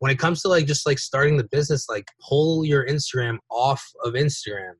when it comes to like just like starting the business, like pull your Instagram off of Instagram.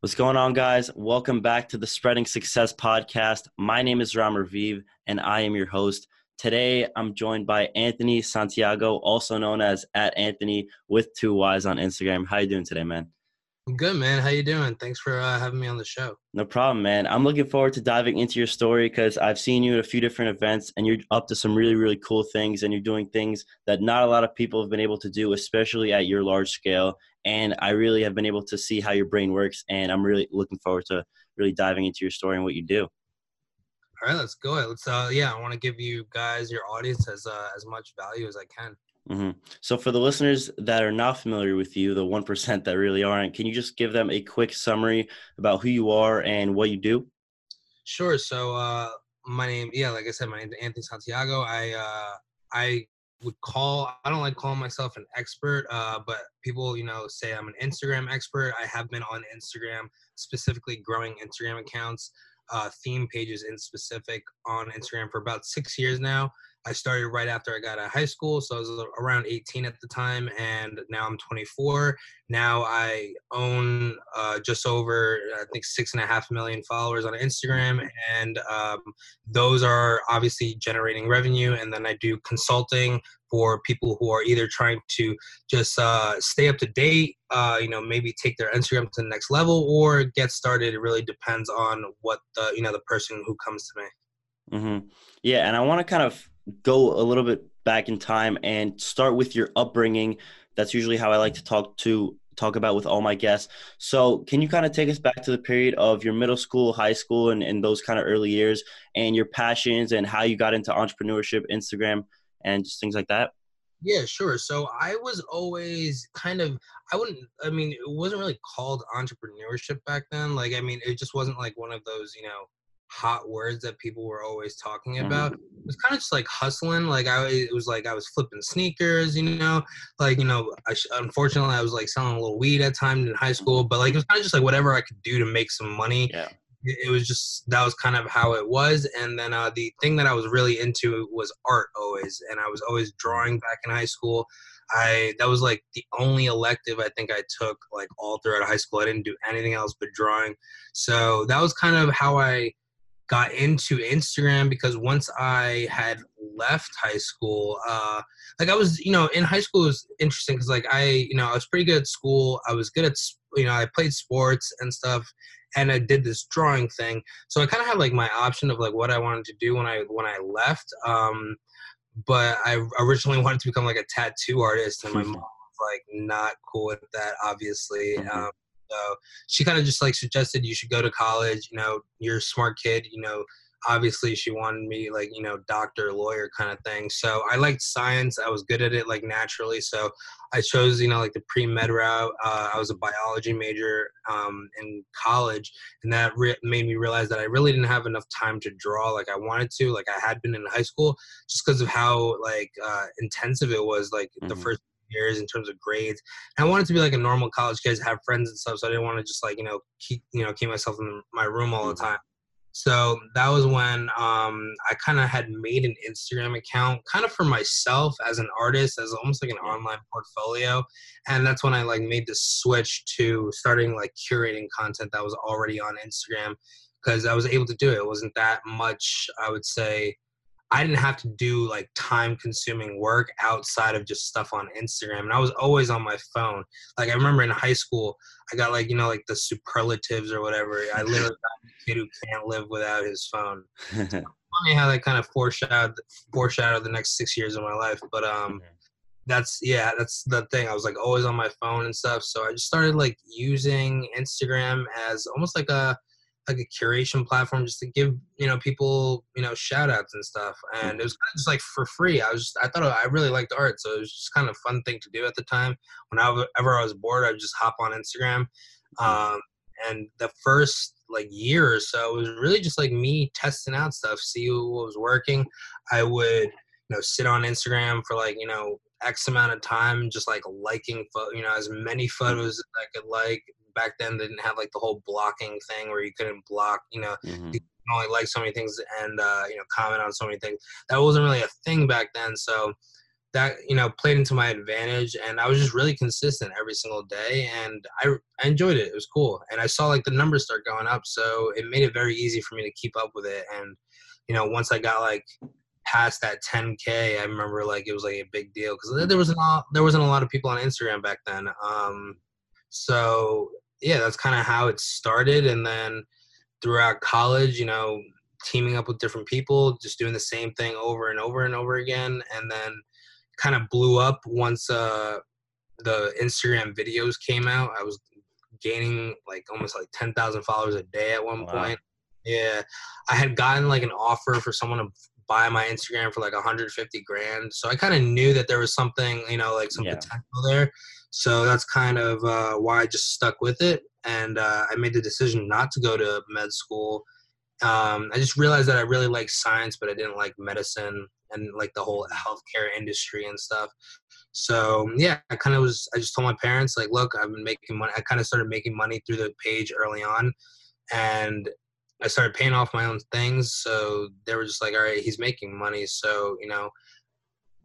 What's going on, guys? Welcome back to the Spreading Success podcast. My name is Ram Raviv, and I am your host. Today, I'm joined by Anthony Santiago, also known as at Anthony with two Y's on Instagram. How you doing today, man? I'm good, man. How you doing? Thanks for uh, having me on the show. No problem, man. I'm looking forward to diving into your story because I've seen you at a few different events, and you're up to some really, really cool things, and you're doing things that not a lot of people have been able to do, especially at your large scale and I really have been able to see how your brain works, and I'm really looking forward to really diving into your story and what you do. All right, let's go. Let's uh, yeah, I want to give you guys, your audience, as uh, as much value as I can. Mm-hmm. So, for the listeners that are not familiar with you, the one percent that really aren't, can you just give them a quick summary about who you are and what you do? Sure. So, uh, my name, yeah, like I said, my name is Anthony Santiago. I uh, I would call i don't like calling myself an expert uh, but people you know say i'm an instagram expert i have been on instagram specifically growing instagram accounts uh, theme pages in specific on instagram for about six years now I started right after I got out of high school, so I was around 18 at the time, and now I'm 24. Now I own uh, just over, I think, six and a half million followers on Instagram, and um, those are obviously generating revenue. And then I do consulting for people who are either trying to just uh, stay up to date, uh, you know, maybe take their Instagram to the next level, or get started. It really depends on what the you know the person who comes to me. Mm-hmm. Yeah, and I want to kind of go a little bit back in time and start with your upbringing. That's usually how I like to talk to talk about with all my guests. So, can you kind of take us back to the period of your middle school, high school, and, and those kind of early years, and your passions and how you got into entrepreneurship, Instagram, and just things like that? Yeah, sure. So I was always kind of I wouldn't I mean it wasn't really called entrepreneurship back then. Like I mean it just wasn't like one of those, you know, hot words that people were always talking mm-hmm. about. It was kind of just like hustling. Like I, it was like I was flipping sneakers, you know, like you know. I sh- unfortunately, I was like selling a little weed at times in high school, but like it was kind of just like whatever I could do to make some money. Yeah. It, was just that was kind of how it was, and then uh, the thing that I was really into was art always, and I was always drawing back in high school. I that was like the only elective I think I took like all throughout high school. I didn't do anything else but drawing. So that was kind of how I got into Instagram because once I had left high school, uh, like I was, you know, in high school was interesting because like I, you know, I was pretty good at school. I was good at, you know, I played sports and stuff, and I did this drawing thing. So I kind of had like my option of like what I wanted to do when I when I left. Um, but I originally wanted to become like a tattoo artist, and my mom was like not cool with that, obviously. Mm-hmm. Um, so she kind of just like suggested you should go to college. You know, you're a smart kid. You know, obviously she wanted me like you know doctor, lawyer kind of thing. So I liked science. I was good at it like naturally. So I chose you know like the pre med route. Uh, I was a biology major um, in college, and that re- made me realize that I really didn't have enough time to draw like I wanted to. Like I had been in high school, just because of how like uh, intensive it was. Like mm-hmm. the first years in terms of grades. And I wanted to be like a normal college kid, have friends and stuff. So I didn't want to just like you know keep you know keep myself in my room all the mm-hmm. time. So that was when um, I kind of had made an Instagram account, kind of for myself as an artist, as almost like an online portfolio. And that's when I like made the switch to starting like curating content that was already on Instagram because I was able to do it. It wasn't that much, I would say, I didn't have to do like time consuming work outside of just stuff on Instagram. And I was always on my phone. Like I remember in high school, I got like, you know, like the superlatives or whatever. I literally got a kid who can't live without his phone. funny how that kind of foreshadowed foreshadowed the next six years of my life. But um that's yeah, that's the thing. I was like always on my phone and stuff. So I just started like using Instagram as almost like a like a curation platform just to give you know people you know shout outs and stuff. And it was kind of just like for free. I was just i thought i really liked art so it was just kind of fun thing to do at the time. Whenever i was bored i would just hop on instagram. Mm-hmm. um, and the first like year or so it was really just like me testing out stuff see what was working. I would you know sit on Instagram for like you know X amount of time, just like liking you know as many photos as I could like. Back then, they didn't have like the whole blocking thing where you couldn't block. You know, Mhm. you can only like so many things and uh, you know comment on so many things. That wasn't really a thing back then, so that you know played into my advantage and i was just really consistent every single day and I, I enjoyed it it was cool and i saw like the numbers start going up so it made it very easy for me to keep up with it and you know once i got like past that 10k i remember like it was like a big deal because there wasn't a, there wasn't a lot of people on instagram back then um so yeah that's kind of how it started and then throughout college you know teaming up with different people just doing the same thing over and over and over again and then kind of blew up once uh, the Instagram videos came out. I was gaining like almost like 10,000 followers a day at one Wow. point. Yeah. I had gotten like an offer for someone to buy my Instagram for like 150 grand. So I kind of knew that there was something, you know, like some Yeah. potential there. So that's kind of uh, why I just stuck with it. And uh, I made the decision not to go to med school. Um, I just realized that I really like science, but I didn't like medicine and like the whole healthcare industry and stuff. So yeah, I kind of was. I just told my parents like, look, I've been making money. I kind of started making money through the page early on, and I started paying off my own things. So they were just like, all right, he's making money, so you know,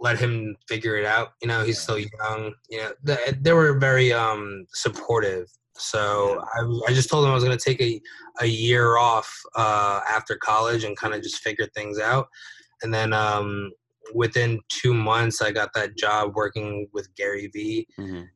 let him figure it out. You know, he's still young. You know, they, they were very um supportive. So I, I just told him I was going to take a, a year off uh, after college and kind of just figure things out. And then um, within two months, I got that job working with Gary Vee Mhm.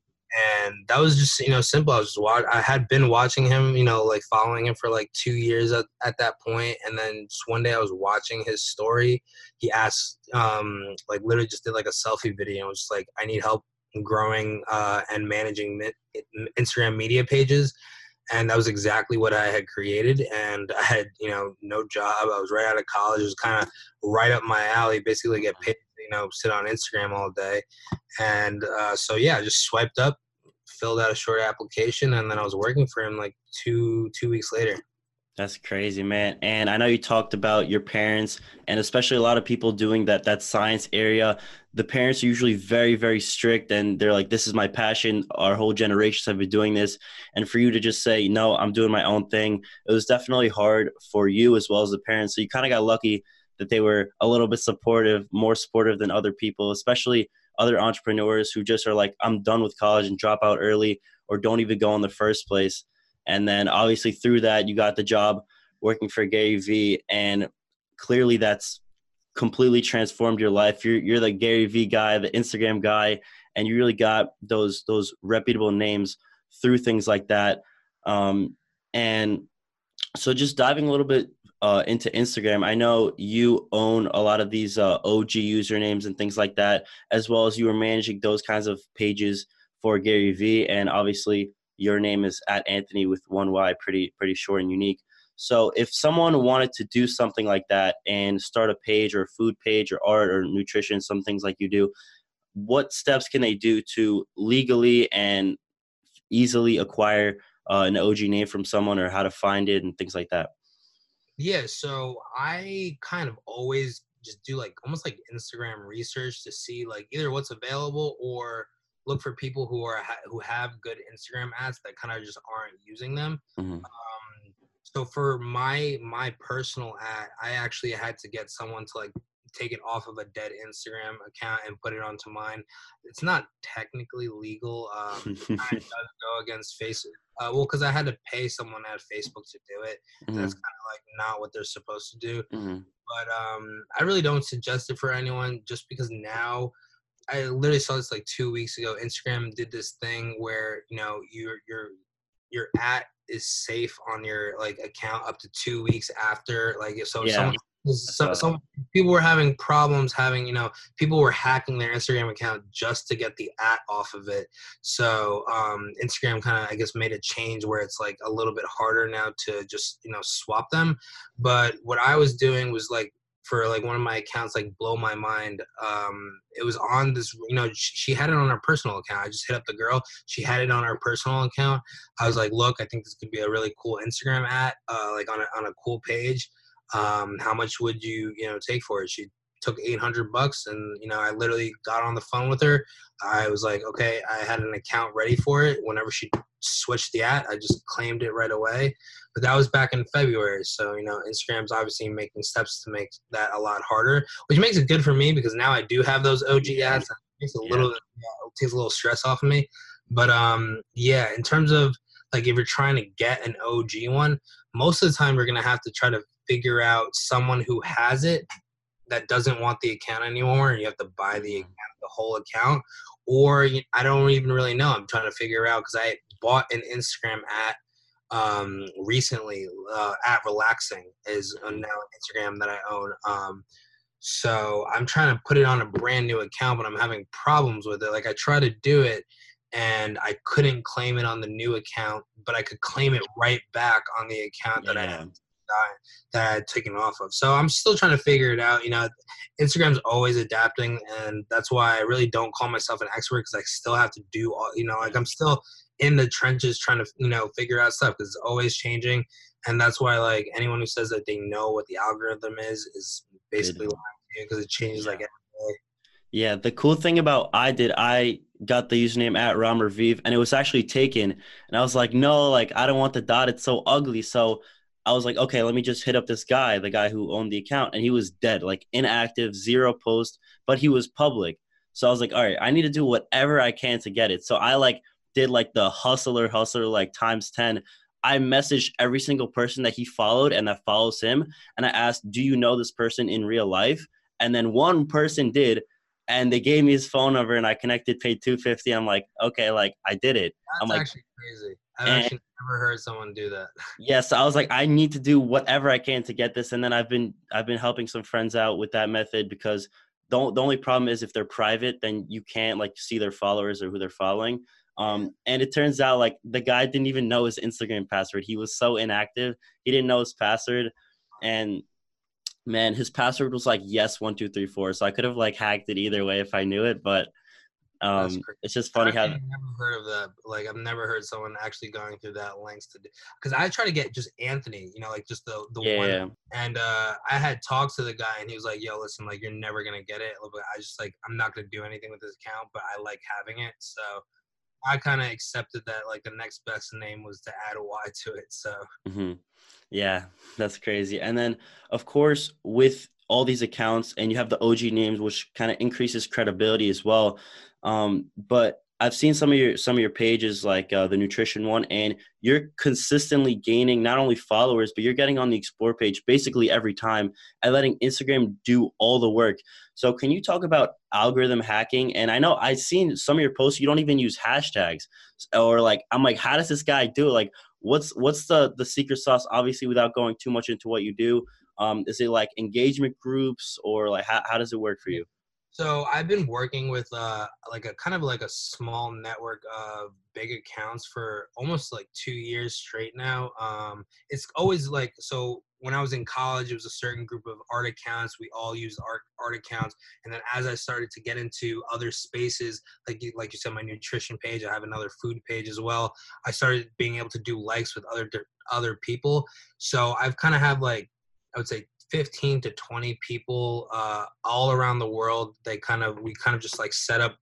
And that was just you know simple. I was just watch. I had been watching him, you know, like following him for like two years at, at that point, and then just one day I was watching his story. He asked, um, like literally just did like a selfie video. and was just like, I need help growing uh, and managing Instagram media pages. And that was exactly what I had created. And I had, you know, no job. I was right out of college. It was kind of right up my alley. Basically, get paid, you know, sit on Instagram all day. And uh, so yeah, I just swiped up, filled out a short application, and then I was working for him like two two weeks later. That's crazy, man. And I know you talked about your parents and especially a lot of people doing that that science area. The parents are usually very, very strict and they're like, This is my passion. Our whole generations have been doing this. And for you to just say, No, I'm doing my own thing, it was definitely hard for you as well as the parents. So you kind of got lucky that they were a little bit supportive, more supportive than other people, especially other entrepreneurs who just are like, I'm done with college and drop out early or don't even go in the first place. And then obviously through that, you got the job working for Gary Vee, and clearly that's completely transformed your life. You're you're the Gary Vee guy, the Instagram guy, and you really got those those reputable names through things like that. Um, and so just diving a little bit uh, into Instagram, I know you own a lot of these uh, OG usernames and things like that, as well as you were managing those kinds of pages for Gary Vee, and obviously your name is at Anthony with one Y, pretty pretty short and unique. So if someone wanted to do something like that and start a page or a food page or art or nutrition, some things like you do, what steps can they do to legally and easily acquire uh, an OG name from someone or how to find it and things like that? Yeah, so I kind of always just do like almost like Instagram research to see like either what's available or look for people who are ha- who have good Instagram ads that kind of just aren't using them. Mhm. Um, so for my my personal ad, I actually had to get someone to like take it off of a dead Instagram account and put it onto mine. It's not technically legal. Um, it does go against Facebook. Uh, well, because I had to pay someone at Facebook to do it. Mhm. That's kind of like not what they're supposed to do Mhm. but um, I really don't suggest it for anyone just because now I literally saw this like two weeks ago. Instagram did this thing where you know your your your at is safe on your like account up to two weeks after like if so if Yeah. someone so, some people were having problems having you know people were hacking their instagram account just to get the at off of it. So um instagram kind of i guess made a change where it's like a little bit harder now to just you know swap them. But what i was doing was like for like one of my accounts like blow my mind. Um it was on this you know she, she had it on her personal account. I just hit up the girl. She had it on her personal account. I was like look i think this could be a really cool instagram at uh like on a, on a cool page um how much would you you know take for it? She took 800 bucks and you know i literally got on the phone with her. I was like okay i had an account ready for it. Whenever she switched the ad i just claimed it right away. But that was back in february so you know instagram's obviously making steps to make that a lot harder which makes it good for me because now i do have those og ads. It makes a little yeah, takes a little stress off of me. But um yeah in terms of like if you're trying to get an og one most of the time you're gonna have to try to figure out someone who has it that doesn't want the account anymore and you have to buy the mm-hmm. account, the whole account or i don't even really know i'm trying to figure out because i bought an instagram at um, recently uh, at relaxing is now an instagram that i own um, so i'm trying to put it on a brand new account but i'm having problems with it like i try to do it and i couldn't claim it on the new account but i could claim it right back on the account that yeah. i that I had taken off of. So I'm still trying to figure it out. You know, Instagram's always adapting, and that's why I really don't call myself an expert because I still have to do all. You know, like I'm still in the trenches trying to you know figure out stuff because it's always changing, and that's why like anyone who says that they know what the algorithm is is basically lying because it changes yeah. like every day. Yeah, the cool thing about I did I got the username at Ramarviv and it was actually taken, and I was like, no, like I don't want the dot; it's so ugly. So I was like, okay, let me just hit up this guy, the guy who owned the account, and he was dead, like inactive, zero post, but he was public. So I was like, all right, I need to do whatever I can to get it. So I like did like the hustler hustler like times 10. I messaged every single person that he followed and that follows him. And I asked, do you know this person in real life? And then one person did. And they gave me his phone number and I connected, paid 250. I'm like, okay, like I did it. That's I'm like, actually crazy. I've and, actually never heard someone do that. yes, I was like, I need to do whatever I can to get this, and then I've been I've been helping some friends out with that method because the the only problem is if they're private, then you can't like see their followers or who they're following. Um, and it turns out like the guy didn't even know his Instagram password. He was so inactive, he didn't know his password, and man, his password was like yes one two three four. So I could have like hacked it either way if I knew it, but um, it's just funny how. I've never heard of that. Like I've never heard someone actually going through that lengths to. Because I try to get just Anthony, you know, like just the the yeah, one. Yeah. And uh, I had talks to the guy, and he was like, "Yo, listen, like you're never gonna get it. But I just like I'm not gonna do anything with this account, but I like having it. So I kind of accepted that. Like the next best name was to add a Y to it. So. Mm-hmm. Yeah, that's crazy. And then of course with all these accounts and you have the OG names, which kind of increases credibility as well. Um, but I've seen some of your some of your pages, like uh, the nutrition one, and you're consistently gaining not only followers, but you're getting on the explore page basically every time and letting Instagram do all the work. So, can you talk about algorithm hacking? And I know I've seen some of your posts. You don't even use hashtags, or like I'm like, how does this guy do it? Like, what's what's the the secret sauce? Obviously, without going too much into what you do, um, is it like engagement groups, or like how how does it work for you? So I've been working with uh, like a kind of like a small network of big accounts for almost like two years straight now. Um, it's always like so when I was in college, it was a certain group of art accounts. We all used art art accounts, and then as I started to get into other spaces, like you, like you said, my nutrition page, I have another food page as well. I started being able to do likes with other other people. So I've kind of have like I would say 15 to 20 people uh, all around the world. They kind of we kind of just like set up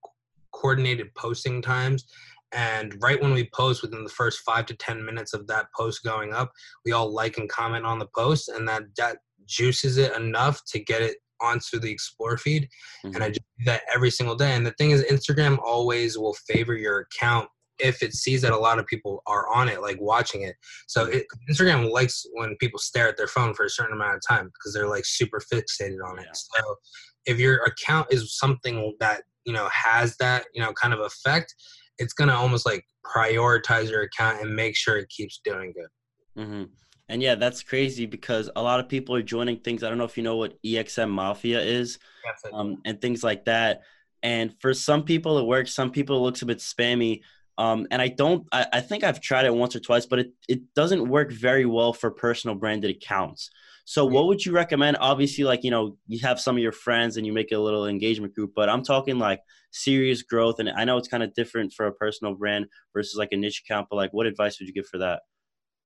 coordinated posting times. And right when we post, within the first five to 10 minutes of that post going up, we all like and comment on the post, and that that juices it enough to get it onto the explore feed. Mm-hmm. And I mm-hmm. just do that every single day. And the thing is, Instagram always will favor your account if it sees that a lot of people are on it, like watching it. So it, Instagram likes when people stare at their phone for a certain amount of time because they're like super fixated on it. So if your account is something that you know has that you know kind of effect, it's gonna almost like prioritize your account and make sure it keeps doing good. Mm-hmm. And yeah, that's crazy because a lot of people are joining things. I don't know if you know what EXM Mafia is, um, and things like that. And for some people it works. Some people it looks a bit spammy. Um, and I don't, I, I, think I've tried it once or twice, but it, it doesn't work very well for personal branded accounts. So what would you recommend? Obviously, like, you know, you have some of your friends and you make a little engagement group, but I'm talking like serious growth. And I know it's kind of different for a personal brand versus like a niche account, but like what advice would you give for that?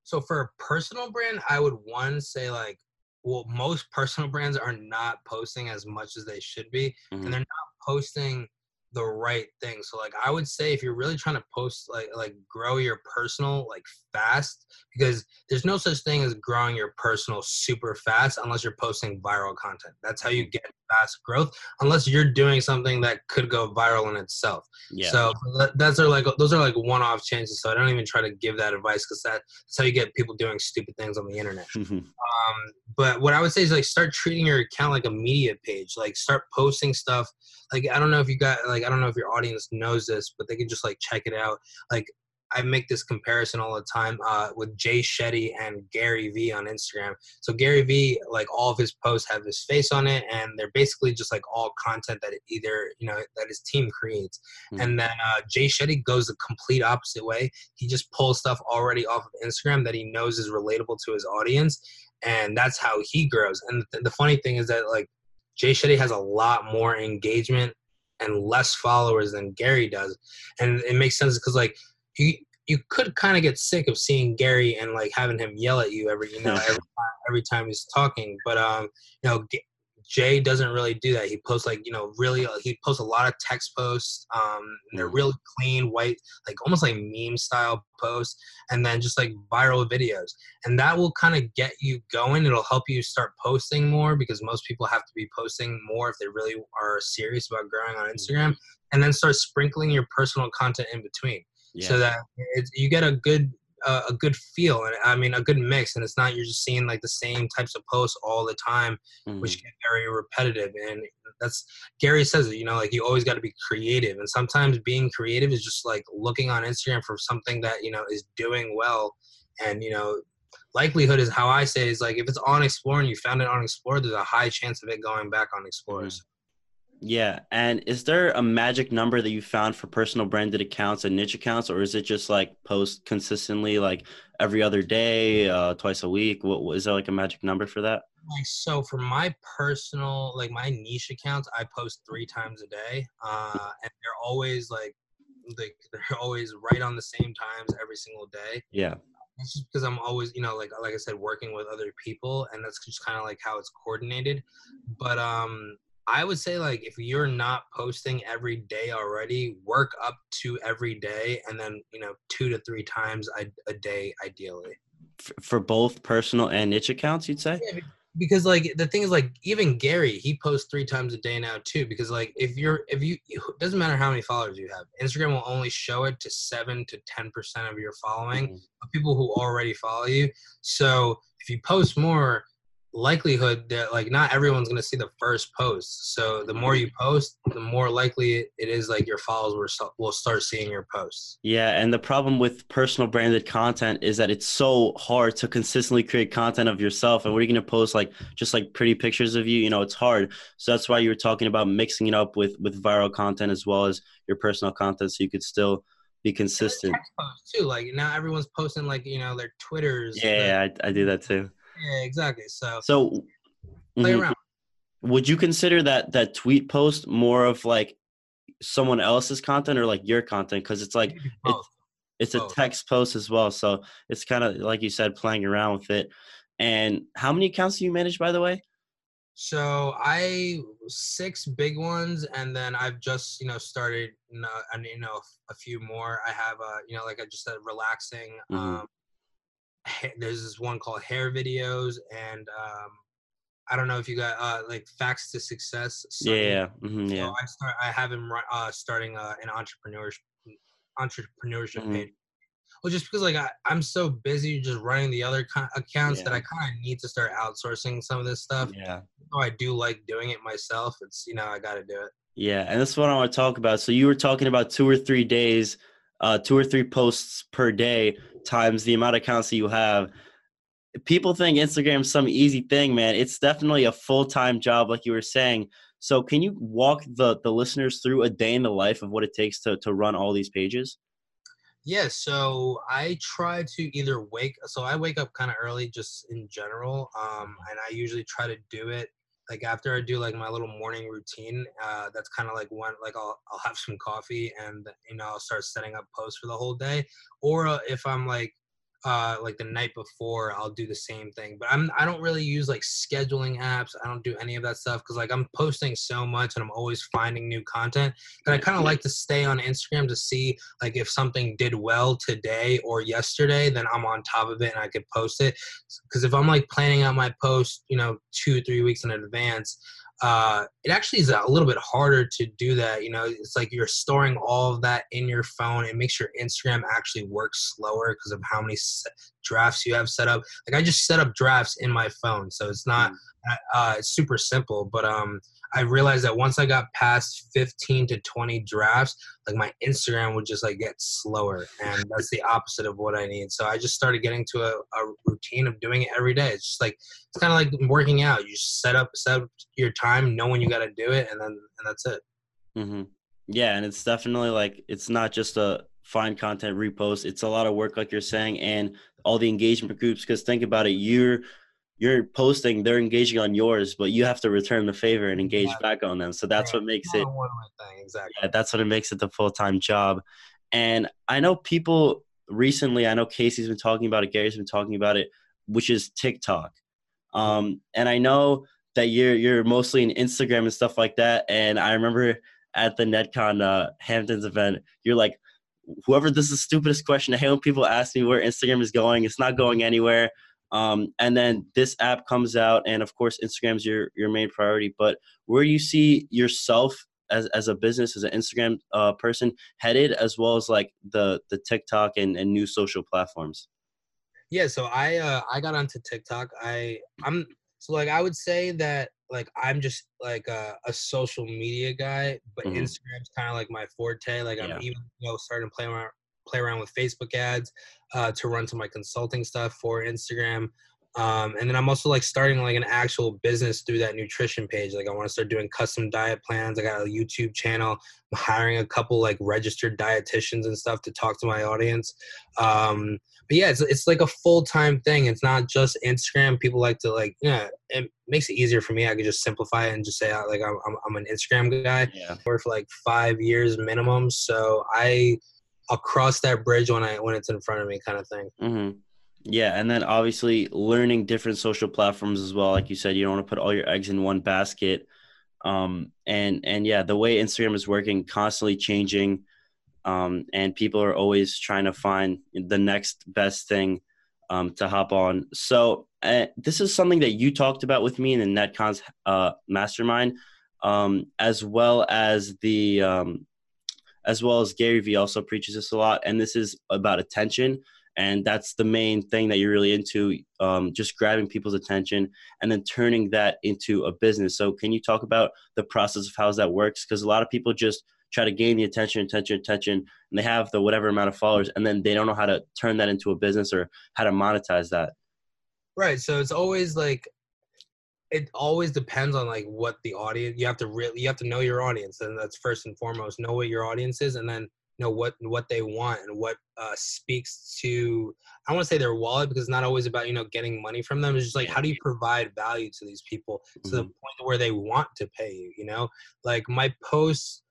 So for a personal brand, I would one say like well, most personal brands are not posting as much as they should be, Mhm. and they're not posting the right thing. So like I would say if you're really trying to post like like grow your personal like fast because there's no such thing as growing your personal super fast unless you're posting viral content. That's how you get fast growth unless you're doing something that could go viral in itself. Yeah. So that, that's are like those are like one-off chances. So I don't even try to give that advice because that, that's how you get people doing stupid things on the internet. Um, but what I would say is like start treating your account like a media page. Like start posting stuff. Like I don't know if you got like I don't know if your audience knows this, but they can just like check it out. Like I make this comparison all the time uh, with Jay Shetty and Gary Vee on Instagram. So Gary Vee, like all of his posts have his face on it, and they're basically just like all content that either you know that his team creates. Mhm. And then uh, Jay Shetty goes the complete opposite way. He just pulls stuff already off of Instagram that he knows is relatable to his audience, and that's how he grows. And th- the funny thing is that like Jay Shetty has a lot more engagement and less followers than Gary does, and it makes sense because like you you could kind of get sick of seeing Gary and like having him yell at you every you know every time, every time he's talking, but um you know. G- Jay doesn't really do that. He posts like you know really he posts a lot of text posts. Um, and they're Mhm. real clean, white, like almost like meme style posts, and then just like viral videos and that will kind of get you going it'll help you start posting more because most people have to be posting more if they really are serious about growing on instagram and then start sprinkling your personal content in between yeah. so that you get a good uh, a good feel and i mean a good mix and it's not you're just seeing like the same types of posts all the time Mhm. which get very repetitive and that's gary says it you know like you always got to be creative and sometimes being creative is just like looking on instagram for something that you know is doing well and you know likelihood is how i say is like if it's on explore and you found it on explore there's a high chance of it going back on explorers Yeah. And is there a magic number that you found for personal branded accounts and niche accounts, or is it just like post consistently, like every other day, uh, twice a week? What what- is there like a magic number for that? like so for my personal like my niche accounts i post three times a day uh and they're always like like they're always right on the same times every single day Yeah. it's just because i'm always you know like like i said working with other people and that's just kind of like how it's coordinated but um i would say like if you're not posting every day already work up to every day and then you know two to three times a, a day ideally for both personal and niche accounts, you'd say? Yeah, because like the thing is like even Gary he posts three times a day now too because like if you're if you it doesn't matter how many followers you have Instagram will only show it to seven to ten percent of your following Mhm. of people who already follow you so if you post more likelihood that like not everyone's to see the first post so the more you post the more likely it is like your followers will, will start seeing your posts Yeah, and the problem with personal branded content is that it's so hard to consistently create content of yourself. And what are you to post like just like pretty pictures of you? You know, it's hard. So that's why you were talking about mixing it up with with viral content as well as your personal content, so you could still be consistent. too like now everyone's posting like you know their twitters Yeah, their- yeah, I, I do that too. Yeah exactly so So, play mhm. around would you consider that that tweet post more of like someone else's content or like your content? Because it's like it's it's a text post as well so it's kind of like you said playing around with it and how many accounts do you manage by the way So I six big ones, and then I've just you know started you know, and you know a few more. I have a you know like I just said relaxing. Mhm. Um, there's this one called hair videos, and um, I don't know if you got uh like facts to success. Yeah mhm, So yeah I start. I have him uh, starting uh, an entrepreneurship entrepreneurship Mhm. page. Well, just because like I, I'm so busy just running the other co- accounts that I kind of need to start outsourcing some of this stuff. yeah Though I do like doing it myself. It's you know I got to do it. yeah and that's what i want to talk about so you were talking about two or three days uh two or three posts per day times the amount of accounts that you have. People think instagram's some easy thing man. It's definitely a full-time job like you were saying. So can you walk the the listeners through a day in the life of what it takes to to run all these pages? Yeah, so I try to either wake. So I wake up kind of early, just in general, um, and I usually try to do it like after I do like my little morning routine. Uh, that's kind of like when like I'll I'll have some coffee and you know I'll start setting up posts for the whole day. Or uh, if I'm like uh like the night before i'll do the same thing but i'm i don't really use like scheduling apps i don't do any of that stuff because like i'm posting so much and i'm always finding new content that i kind of like to stay on instagram to see like if something did well today or yesterday then i'm on top of it and i could post it. Because if i'm like planning out my post you know two three weeks in advance uh, it actually is a little bit harder to do that. You know, it's like you're storing all of that in your phone. It makes your Instagram actually work slower because of how many drafts you have set up. Like I just set up drafts in my phone, so it's not mm. uh, it's super simple. But um, I realized that once I got past 15 to 20 drafts, like my Instagram would just like get slower, and that's the opposite of what I need. So I just started getting to a, a routine of doing it every day. It's just like it's kind of like working out. You set up set up your time, know when you got to do it, and then and that's it. Mm-hmm. Yeah, and it's definitely like it's not just a find content repost. It's a lot of work, like you're saying, and all the engagement groups. Because think about it, you're you're posting, they're engaging on yours, but you have to return the favor and engage exactly. back on them. So that's what makes it exactly. Yeah, that's what it makes it the full time job. And I know people recently, I know Casey's been talking about it, Gary's been talking about it, which is TikTok. Um, and I know that you're you're mostly in Instagram and stuff like that. And I remember at the NetCon uh, Hamptons event, you're like, whoever this is the stupidest question. I hate when people ask me where Instagram is going. It's not going anywhere. Um, and then this app comes out, and of course, Instagram's your your main priority. But where do you see yourself as as a business, as an Instagram uh, person headed, as well as like the the TikTok and, and new social platforms? Yeah, so I uh, I got onto TikTok. I I'm so like I would say that like I'm just like a, a social media guy, but mm-hmm. Instagram's kind of like my forte. Like I'm yeah. even you know starting to play around play around with Facebook ads uh, to run some my consulting stuff for Instagram. Um, and then I'm also like starting like an actual business through that nutrition page. Like I want to start doing custom diet plans. I got a YouTube channel. I'm hiring a couple like registered dietitians and stuff to talk to my audience. Um, but yeah, it's it's like a full time thing. It's not just Instagram. People like to like yeah. It makes it easier for me. I could just simplify it and just say uh, like I'm I'm, I'm an Instagram guy. Yeah. For like five years minimum. So I I'll cross that bridge when I when it's in front of me, kind of thing. Mm-hmm. Yeah, and then obviously learning different social platforms as well. Like you said, you don't want to put all your eggs in one basket. Um, and and yeah, the way Instagram is working, constantly changing, um, and people are always trying to find the next best thing um, to hop on. So uh, this is something that you talked about with me in the NetCon's uh, mastermind, um, as well as the um, as well as Gary Vee also preaches this a lot. And this is about attention. And that's the main thing that you're really into, um, just grabbing people's attention and then turning that into a business. So, can you talk about the process of how that works? Because a lot of people just try to gain the attention, attention, attention, and they have the whatever amount of followers, and then they don't know how to turn that into a business or how to monetize that. Right. So it's always like it always depends on like what the audience you have to really you have to know your audience and that's first and foremost know what your audience is and then know what what they want and what uh, speaks to i want to say their wallet because it's not always about you know getting money from them it's just like how do you provide value to these people to mm-hmm. the point where they want to pay you you know like my posts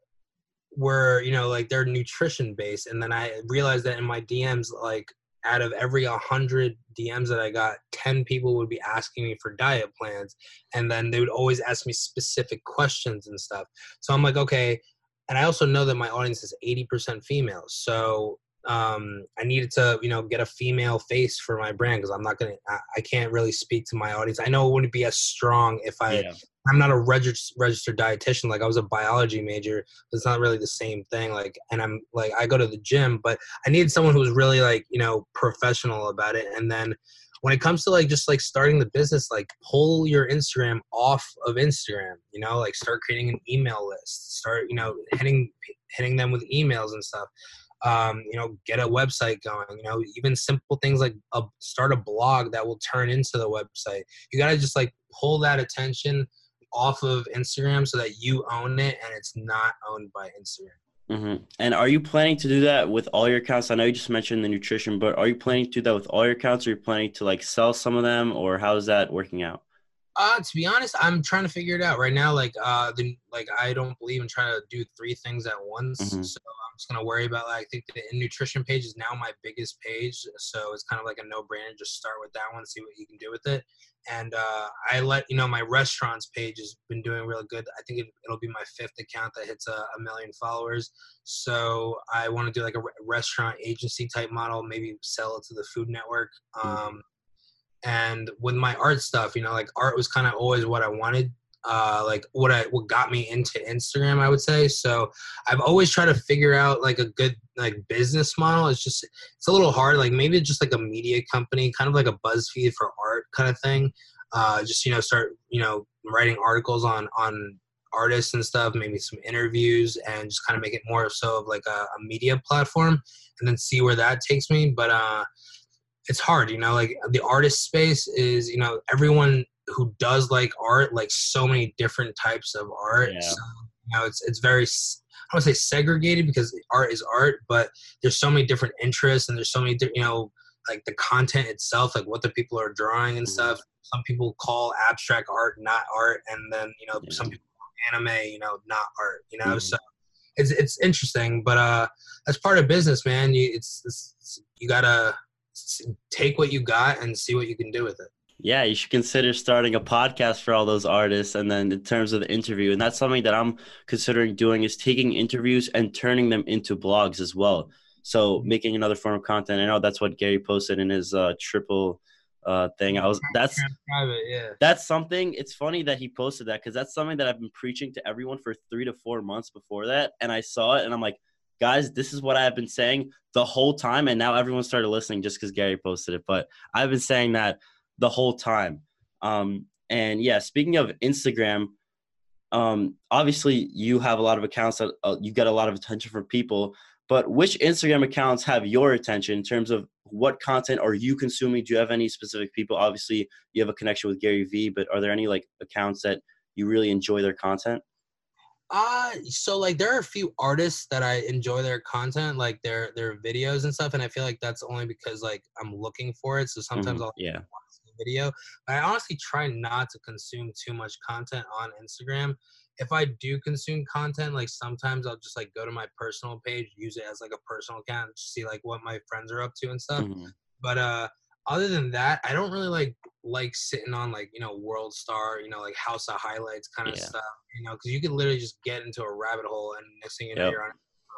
were you know like they're nutrition based and then i realized that in my dms like out of every 100 DMs that I got, 10 people would be asking me for diet plans. And then they would always ask me specific questions and stuff. So I'm like, okay. And I also know that my audience is 80% females. So um, I needed to, you know, get a female face for my brand because I'm not gonna, I, I, can't really speak to my audience. I know it wouldn't be as strong if I, yeah. I'm not a registered registered dietitian. Like I was a biology major. It's not really the same thing. Like, and I'm like, I go to the gym, but I needed someone who was really like, you know, professional about it. And then when it comes to like just like starting the business, like pull your Instagram off of Instagram. You know, like start creating an email list. Start, you know, hitting hitting them with emails and stuff um, you know, get a website going, you know, even simple things like a, start a blog that will turn into the website. You got to just like pull that attention off of Instagram so that you own it and it's not owned by Instagram. Mm-hmm. And are you planning to do that with all your accounts? I know you just mentioned the nutrition, but are you planning to do that with all your accounts? Or are you planning to like sell some of them, or how's that working out? Uh, to be honest, I'm trying to figure it out right now. Like, uh, the, like I don't believe in trying to do three things at once. Mm-hmm. So just gonna worry about. Like, I think the nutrition page is now my biggest page, so it's kind of like a no-brainer. Just start with that one, see what you can do with it. And uh, I let you know my restaurants page has been doing really good. I think it, will be my fifth account that hits a, a million followers. So I want to do like a re- restaurant agency type model, maybe sell it to the Food Network. Mm-hmm. Um, and with my art stuff, you know, like art was kind of always what I wanted uh, like what I what got me into Instagram, I would say. So I've always tried to figure out like a good like business model. It's just it's a little hard. Like maybe just like a media company, kind of like a BuzzFeed for art kind of thing. Uh, just you know start you know writing articles on on artists and stuff, maybe some interviews, and just kind of make it more so of like a, a media platform, and then see where that takes me. But uh, it's hard, you know. Like the artist space is, you know, everyone who does like art, like so many different types of art. Yeah. So, you know, it's it's very I don't say segregated because art is art, but there's so many different interests and there's so many you know like the content itself, like what the people are drawing and mm-hmm. stuff. Some people call abstract art not art, and then you know yeah. some people call anime, you know, not art. You know, mm-hmm. so it's it's interesting, but uh, that's part of business, man. You it's, it's you gotta take what you got and see what you can do with it yeah, you should consider starting a podcast for all those artists. And then in terms of the interview, and that's something that I'm considering doing is taking interviews and turning them into blogs as well. So making another form of content. I know that's what Gary posted in his uh, triple uh, thing. I was that's private, yeah. That's something. It's funny that he posted that because that's something that I've been preaching to everyone for three to four months before that, and I saw it, and I'm like, guys, this is what I've been saying the whole time, and now everyone started listening just because Gary posted it. But I've been saying that the whole time. Um, and yeah, speaking of Instagram, um, obviously you have a lot of accounts that uh, you get a lot of attention from people. But which Instagram accounts have your attention in terms of what content are you consuming? Do you have any specific people? Obviously, you have a connection with Gary Vee, but are there any like accounts that you really enjoy their content? Uh so like there are a few artists that I enjoy their content, like their their videos and stuff, and I feel like that's only because like I'm looking for it. So sometimes mm-hmm. I'll yeah video. But I honestly try not to consume too much content on Instagram. If I do consume content, like sometimes I'll just like go to my personal page, use it as like a personal account, see like what my friends are up to and stuff. Mm-hmm. But uh other than that, I don't really like like sitting on like you know World Star, you know like House of Highlights kind of yeah. stuff, you know, because you could literally just get into a rabbit hole and next thing you know yep. you're on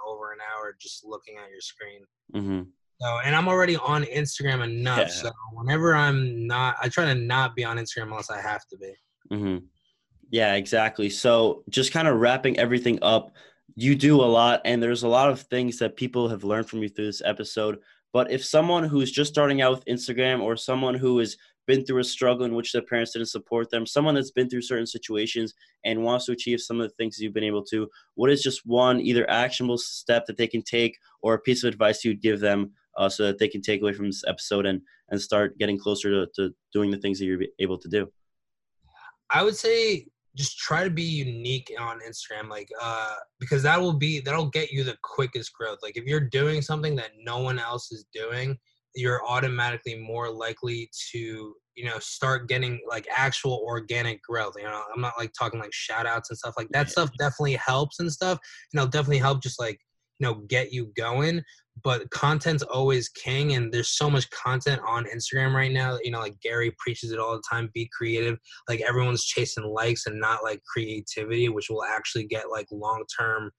over an hour just looking at your screen. Mm-hmm. So, and I'm already on Instagram enough. Yeah. So whenever I'm not, I try to not be on Instagram unless I have to be. Mm-hmm. Yeah, exactly. So just kind of wrapping everything up, you do a lot, and there's a lot of things that people have learned from you through this episode. But if someone who's just starting out with Instagram or someone who has been through a struggle in which their parents didn't support them, someone that's been through certain situations and wants to achieve some of the things you've been able to, what is just one either actionable step that they can take or a piece of advice you'd give them uh, so that they can take away from this episode and and start getting closer to, to doing the things that you're able to do. I would say just try to be unique on instagram like uh because that will be that'll get you the quickest growth. Like if you're doing something that no one else is doing you're automatically more likely to you know start getting like actual organic growth. You know i'm not like talking like shout outs and stuff. Like that yeah. stuff definitely helps and stuff and it'll definitely help just like you know get you going but content's always king and there's so much content on instagram right now you know like gary preaches it all the time be creative like everyone's chasing likes and not like creativity which will actually get like long term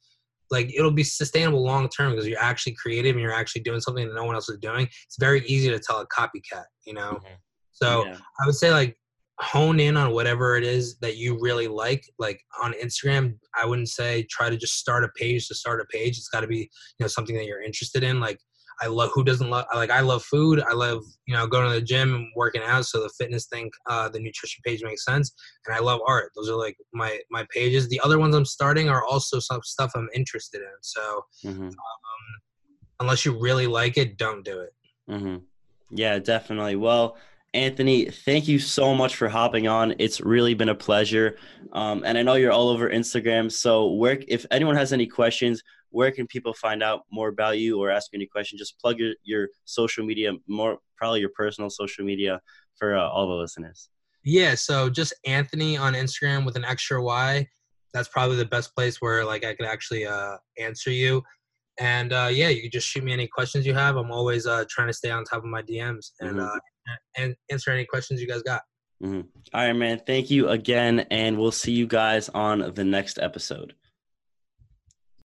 like it'll be sustainable long term because you're actually creative and you're actually doing something that no one else is doing it's very easy to tell a copycat you know mm-hmm. so yeah. i would say like hone in on whatever it is that you really like like on instagram i wouldn't say try to just start a page to start a page. It's got to be you know something that you're interested in. Like i love who doesn't love like i love food. I love you know going to the gym and working out so the fitness thing uh, the nutrition page makes sense and i love art. Those are like my my pages. The other ones i'm starting are also some stuff i'm interested in so mm-hmm. um, unless you really like it don't do it. Mm-hmm. yeah definitely. Well Anthony, thank you so much for hopping on. It's really been a pleasure. Um, and I know you're all over Instagram. So, where, if anyone has any questions, where can people find out more about you or ask any questions? Just plug your, your social media, more probably your personal social media for uh, all the listeners. Yeah. So, just Anthony on Instagram with an extra Y. That's probably the best place where like I could actually uh, answer you. And uh, yeah, you can just shoot me any questions you have. I'm always uh, trying to stay on top of my DMs and Mhm. uh, and answer any questions you guys got. Mhm. All right, man. Thank you again, and we'll see you guys on the next episode.